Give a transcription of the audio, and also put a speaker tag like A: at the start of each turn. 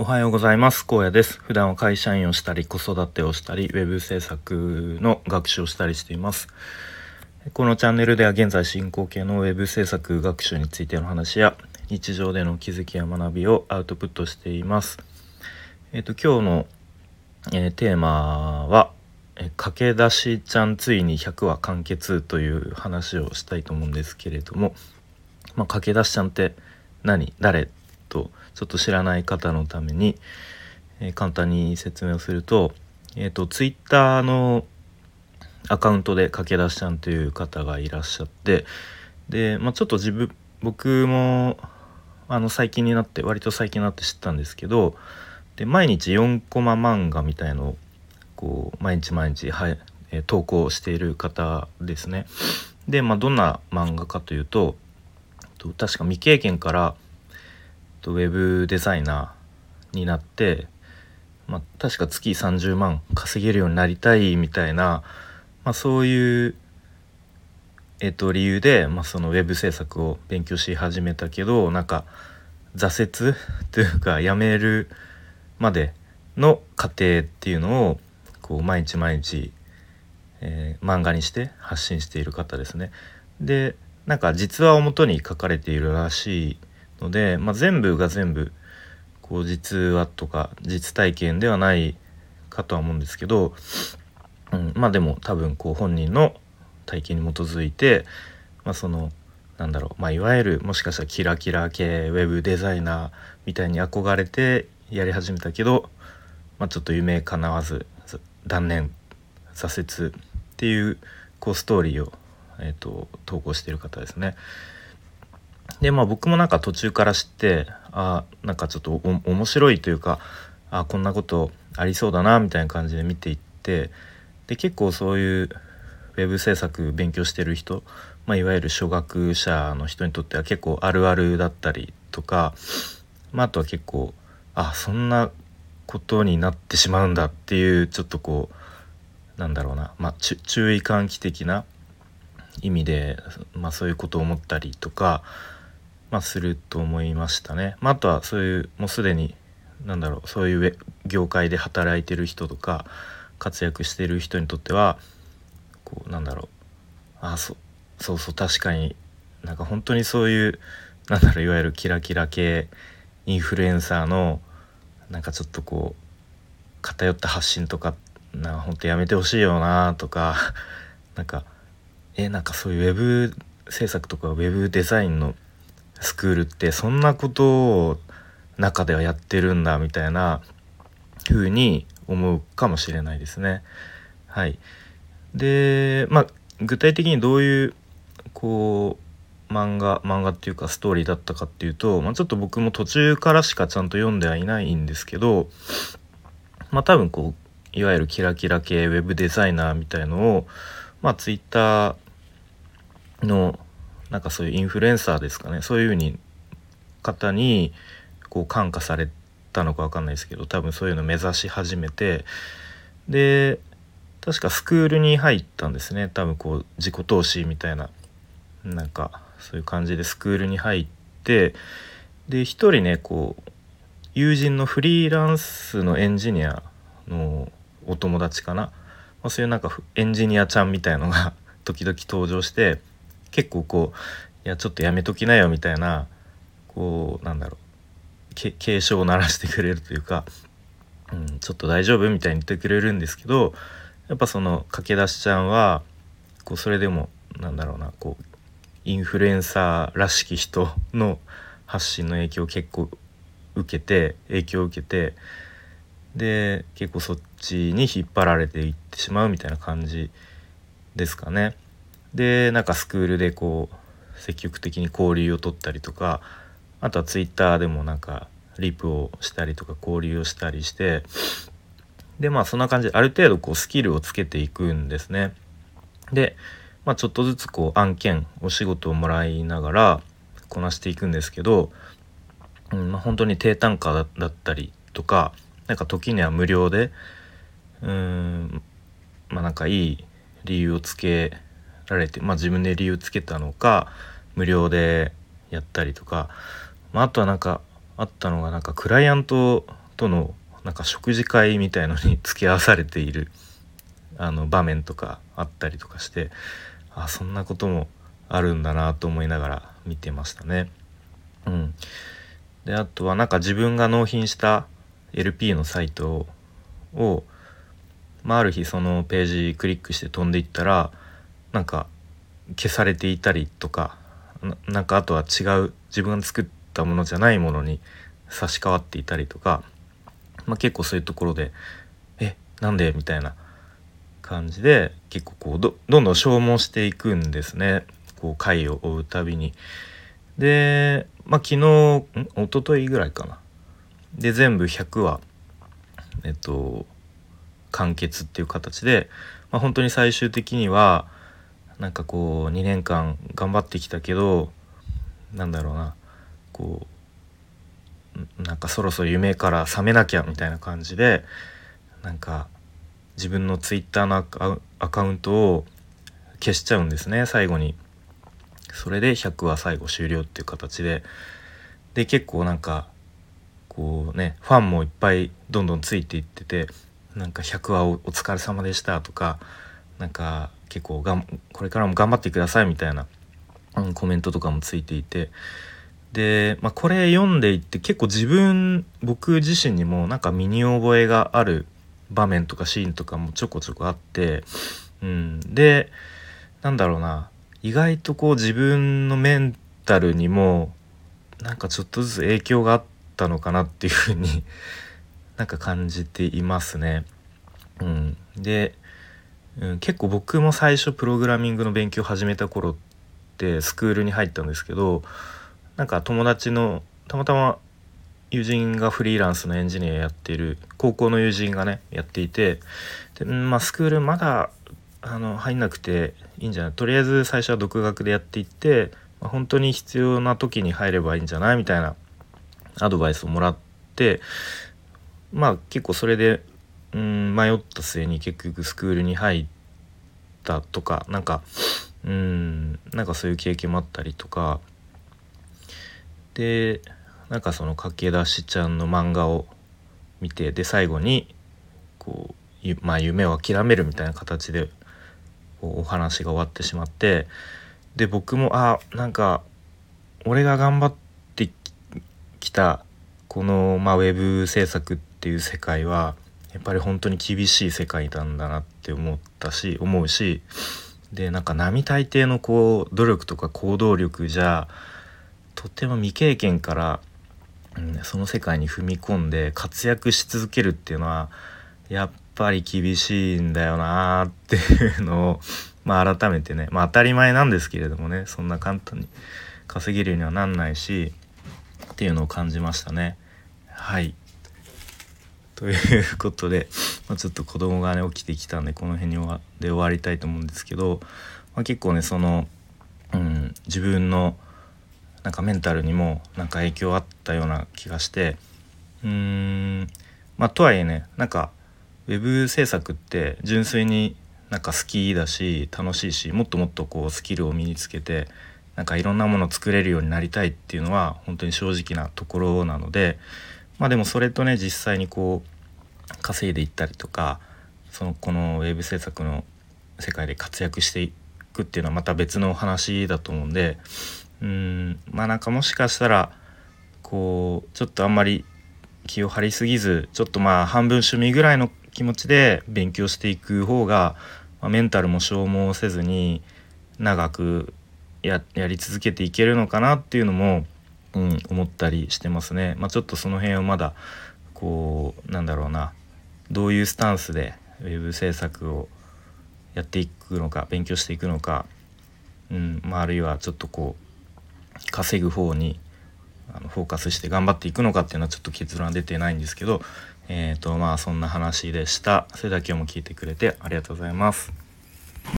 A: おはようございます。高野です。普段は会社員をしたり子育てをしたりウェブ制作の学習をしたりしています。このチャンネルでは現在進行形のウェブ制作学習についての話や日常での気づきや学びをアウトプットしています。えっ、と今日の、えー、テーマはえ駆け出しちゃんついに100話完結という話をしたいと思うんですけれども、まあ、駆け出しちゃんって何？誰？とちょっと知らない方のために、えー、簡単に説明をすると,、えーと、ツイッターのアカウントで駆け出しちゃんという方がいらっしゃってで、まあ、ちょっと自分僕もあの最近になって割と最近になって知ったんですけどで毎日4コマ漫画みたいのをこう毎日毎日、はえー、投稿している方ですね。で、まあ、どんな漫画かというと確か未経験からとウェブデザイナーになって、まあ、確か月30万稼げるようになりたいみたいな、まあ、そういう、えっと、理由で、まあ、そのウェブ制作を勉強し始めたけどなんか挫折 というかやめるまでの過程っていうのをこう毎日毎日、えー、漫画にして発信している方ですね。でなんか実話をもとに書かれているらしいので、まあ、全部が全部こう実話とか実体験ではないかとは思うんですけど、うん、まあでも多分こう本人の体験に基づいて、まあ、そのなんだろう、まあ、いわゆるもしかしたらキラキラ系ウェブデザイナーみたいに憧れてやり始めたけど、まあ、ちょっと夢叶わず断念挫折っていうこうストーリーを、えーと投稿している方ですね。でまあ僕もなんか途中から知ってあなんかちょっと面白いというかあこんなことありそうだなみたいな感じで見ていってで結構そういうウェブ制作勉強してる人、まあ、いわゆる初学者の人にとっては結構あるあるだったりとか、まあ、あとは結構あそんなことになってしまうんだっていうちょっとこうなんだろうな、まあ、注意喚起的な意味で、まあ、そういうことを思ったりとかまあ、すると思いましたね。まあ、あとはそういうもうすでになんだろうそういう業界で働いてる人とか活躍してる人にとってはこうなんだろうあそそうそう確かになんか本当にそういうなんだろういわゆるキラキラ系インフルエンサーのなんかちょっとこう偏った発信とかな本当やめてほしいよなとか なんかえなんかそういうウェブ制作とかウェブデザインのスクールってそんなことを中ではやってるんだみたいな風に思うかもしれないですね。はい、でまあ具体的にどういうこう漫画漫画っていうかストーリーだったかっていうと、まあ、ちょっと僕も途中からしかちゃんと読んではいないんですけどまあ多分こういわゆるキラキラ系ウェブデザイナーみたいのをまあツイッターのなんかそういうインフルエンサーですかね。そういうふうに方にこう感化されたのか分かんないですけど多分そういうの目指し始めて。で確かスクールに入ったんですね。多分こう自己投資みたいななんかそういう感じでスクールに入ってで一人ねこう友人のフリーランスのエンジニアのお友達かな、まあ、そういうなんかエンジニアちゃんみたいのが 時々登場して結構こういやちょっとやめときなよみたいなこうなんだろう警鐘を鳴らしてくれるというか、うん、ちょっと大丈夫みたいに言ってくれるんですけどやっぱその駆け出しちゃんはこうそれでもなんだろうなこうインフルエンサーらしき人の発信の影響を結構受けて影響を受けてで結構そっちに引っ張られていってしまうみたいな感じですかね。でなんかスクールでこう積極的に交流を取ったりとかあとはツイッターでもなんかリプをしたりとか交流をしたりしてでまあそんな感じである程度こうスキルをつけていくんですね。で、まあ、ちょっとずつこう案件お仕事をもらいながらこなしていくんですけど、うんまあ、本当に低単価だったりとかなんか時には無料でうんまあなんかいい理由をつけられて、まあ、自分で理由つけたのか無料でやったりとか、まあ、あとはなんかあったのがなんかクライアントとのなんか食事会みたいのに 付き合わされているあの場面とかあったりとかしてあそんなこともあるんだなと思いながら見てましたね。うん、であとはなんか自分が納品した LP のサイトを、まあ、ある日そのページクリックして飛んでいったらなんか消されていたりとかなんかあとは違う自分が作ったものじゃないものに差し替わっていたりとか、まあ、結構そういうところで「えなんで?」みたいな感じで結構こうどんどん消耗していくんですねこう回を追うたびに。でまあ昨日ん？一昨日ぐらいかな。で全部100話えっと完結っていう形で、まあ、本当に最終的にはなんかこう2年間頑張ってきたけどなんだろうなこうなんかそろそろ夢から覚めなきゃみたいな感じでなんか自分のツイッターのアカウントを消しちゃうんですね最後に。それで100話最後終了っていう形でで結構なんかこうねファンもいっぱいどんどんついていっててなんか100話お疲れ様でしたとかなんか結構がんこれからも頑張ってくださいみたいな、うん、コメントとかもついていて。で、まあ、これ読んでいって結構自分僕自身にもなんか身に覚えがある場面とかシーンとかもちょこちょこあって、うん、でなんだろうな意外とこう自分のメンタルにもなんかちょっとずつ影響があったのかなっていうふうになんか感じていますね。うん、で、うん、結構僕も最初プログラミングの勉強始めた頃ってスクールに入ったんですけどなんか友達のたまたま友人がフリーランスのエンジニアやっている高校の友人がねやっていてで、まあ、スクールまだあの入んなくていいんじゃない？とりあえず最初は独学でやっていって、まあ、本当に必要な時に入ればいいんじゃない？みたいなアドバイスをもらってまあ結構それでうん迷った末に結局スクールに入ったとかなんかうんなんかそういう経験もあったりとか。でなんかその駆け出しちゃんの漫画を見てで最後にこう、まあ、夢を諦めるみたいな形でお話が終わってしまってで僕もあなんか俺が頑張ってきたこの、まあ、ウェブ制作っていう世界はやっぱり本当に厳しい世界なんだなって思ったし思うしでなんか並大抵のこう努力とか行動力じゃとても未経験からうん、その世界に踏み込んで活躍し続けるっていうのはやっぱり厳しいんだよなっていうのを、まあ、改めてね、まあ、当たり前なんですけれどもねそんな簡単に稼げるようにはなんないしっていうのを感じましたね。はいということで、まあ、ちょっと子供がね起きてきたんでこの辺にで終わりたいと思うんですけど、まあ、結構ねその、うん、自分のなんかメンタルにもなんか影響あったような気がしてうーんまあとはいえねなんかウェブ制作って純粋になんか好きだし楽しいしもっともっとこうスキルを身につけてなんかいろんなものを作れるようになりたいっていうのは本当に正直なところなのでまあでもそれとね実際にこう稼いでいったりとかそのこのウェブ制作の世界で活躍していくっていうのはまた別の話だと思うんでうんまあなんかもしかしたらこうちょっとあんまり気を張りすぎずちょっとまあ半分趣味ぐらいの気持ちで勉強していく方が、まあ、メンタルも消耗せずに長くやり続けていけるのかなっていうのも、うん、思ったりしてますね。まあ、ちょっとその辺はまだこうなんだろうなどういうスタンスでウェブ制作をやっていくのか勉強していくのか、うんまあ、あるいはちょっとこう稼ぐ方にあのフォーカスして頑張っていくのかっていうのはちょっと結論は出てないんですけどえっ、ー、とまあそんな話でした。それでは今日も聞いてくれてありがとうございます。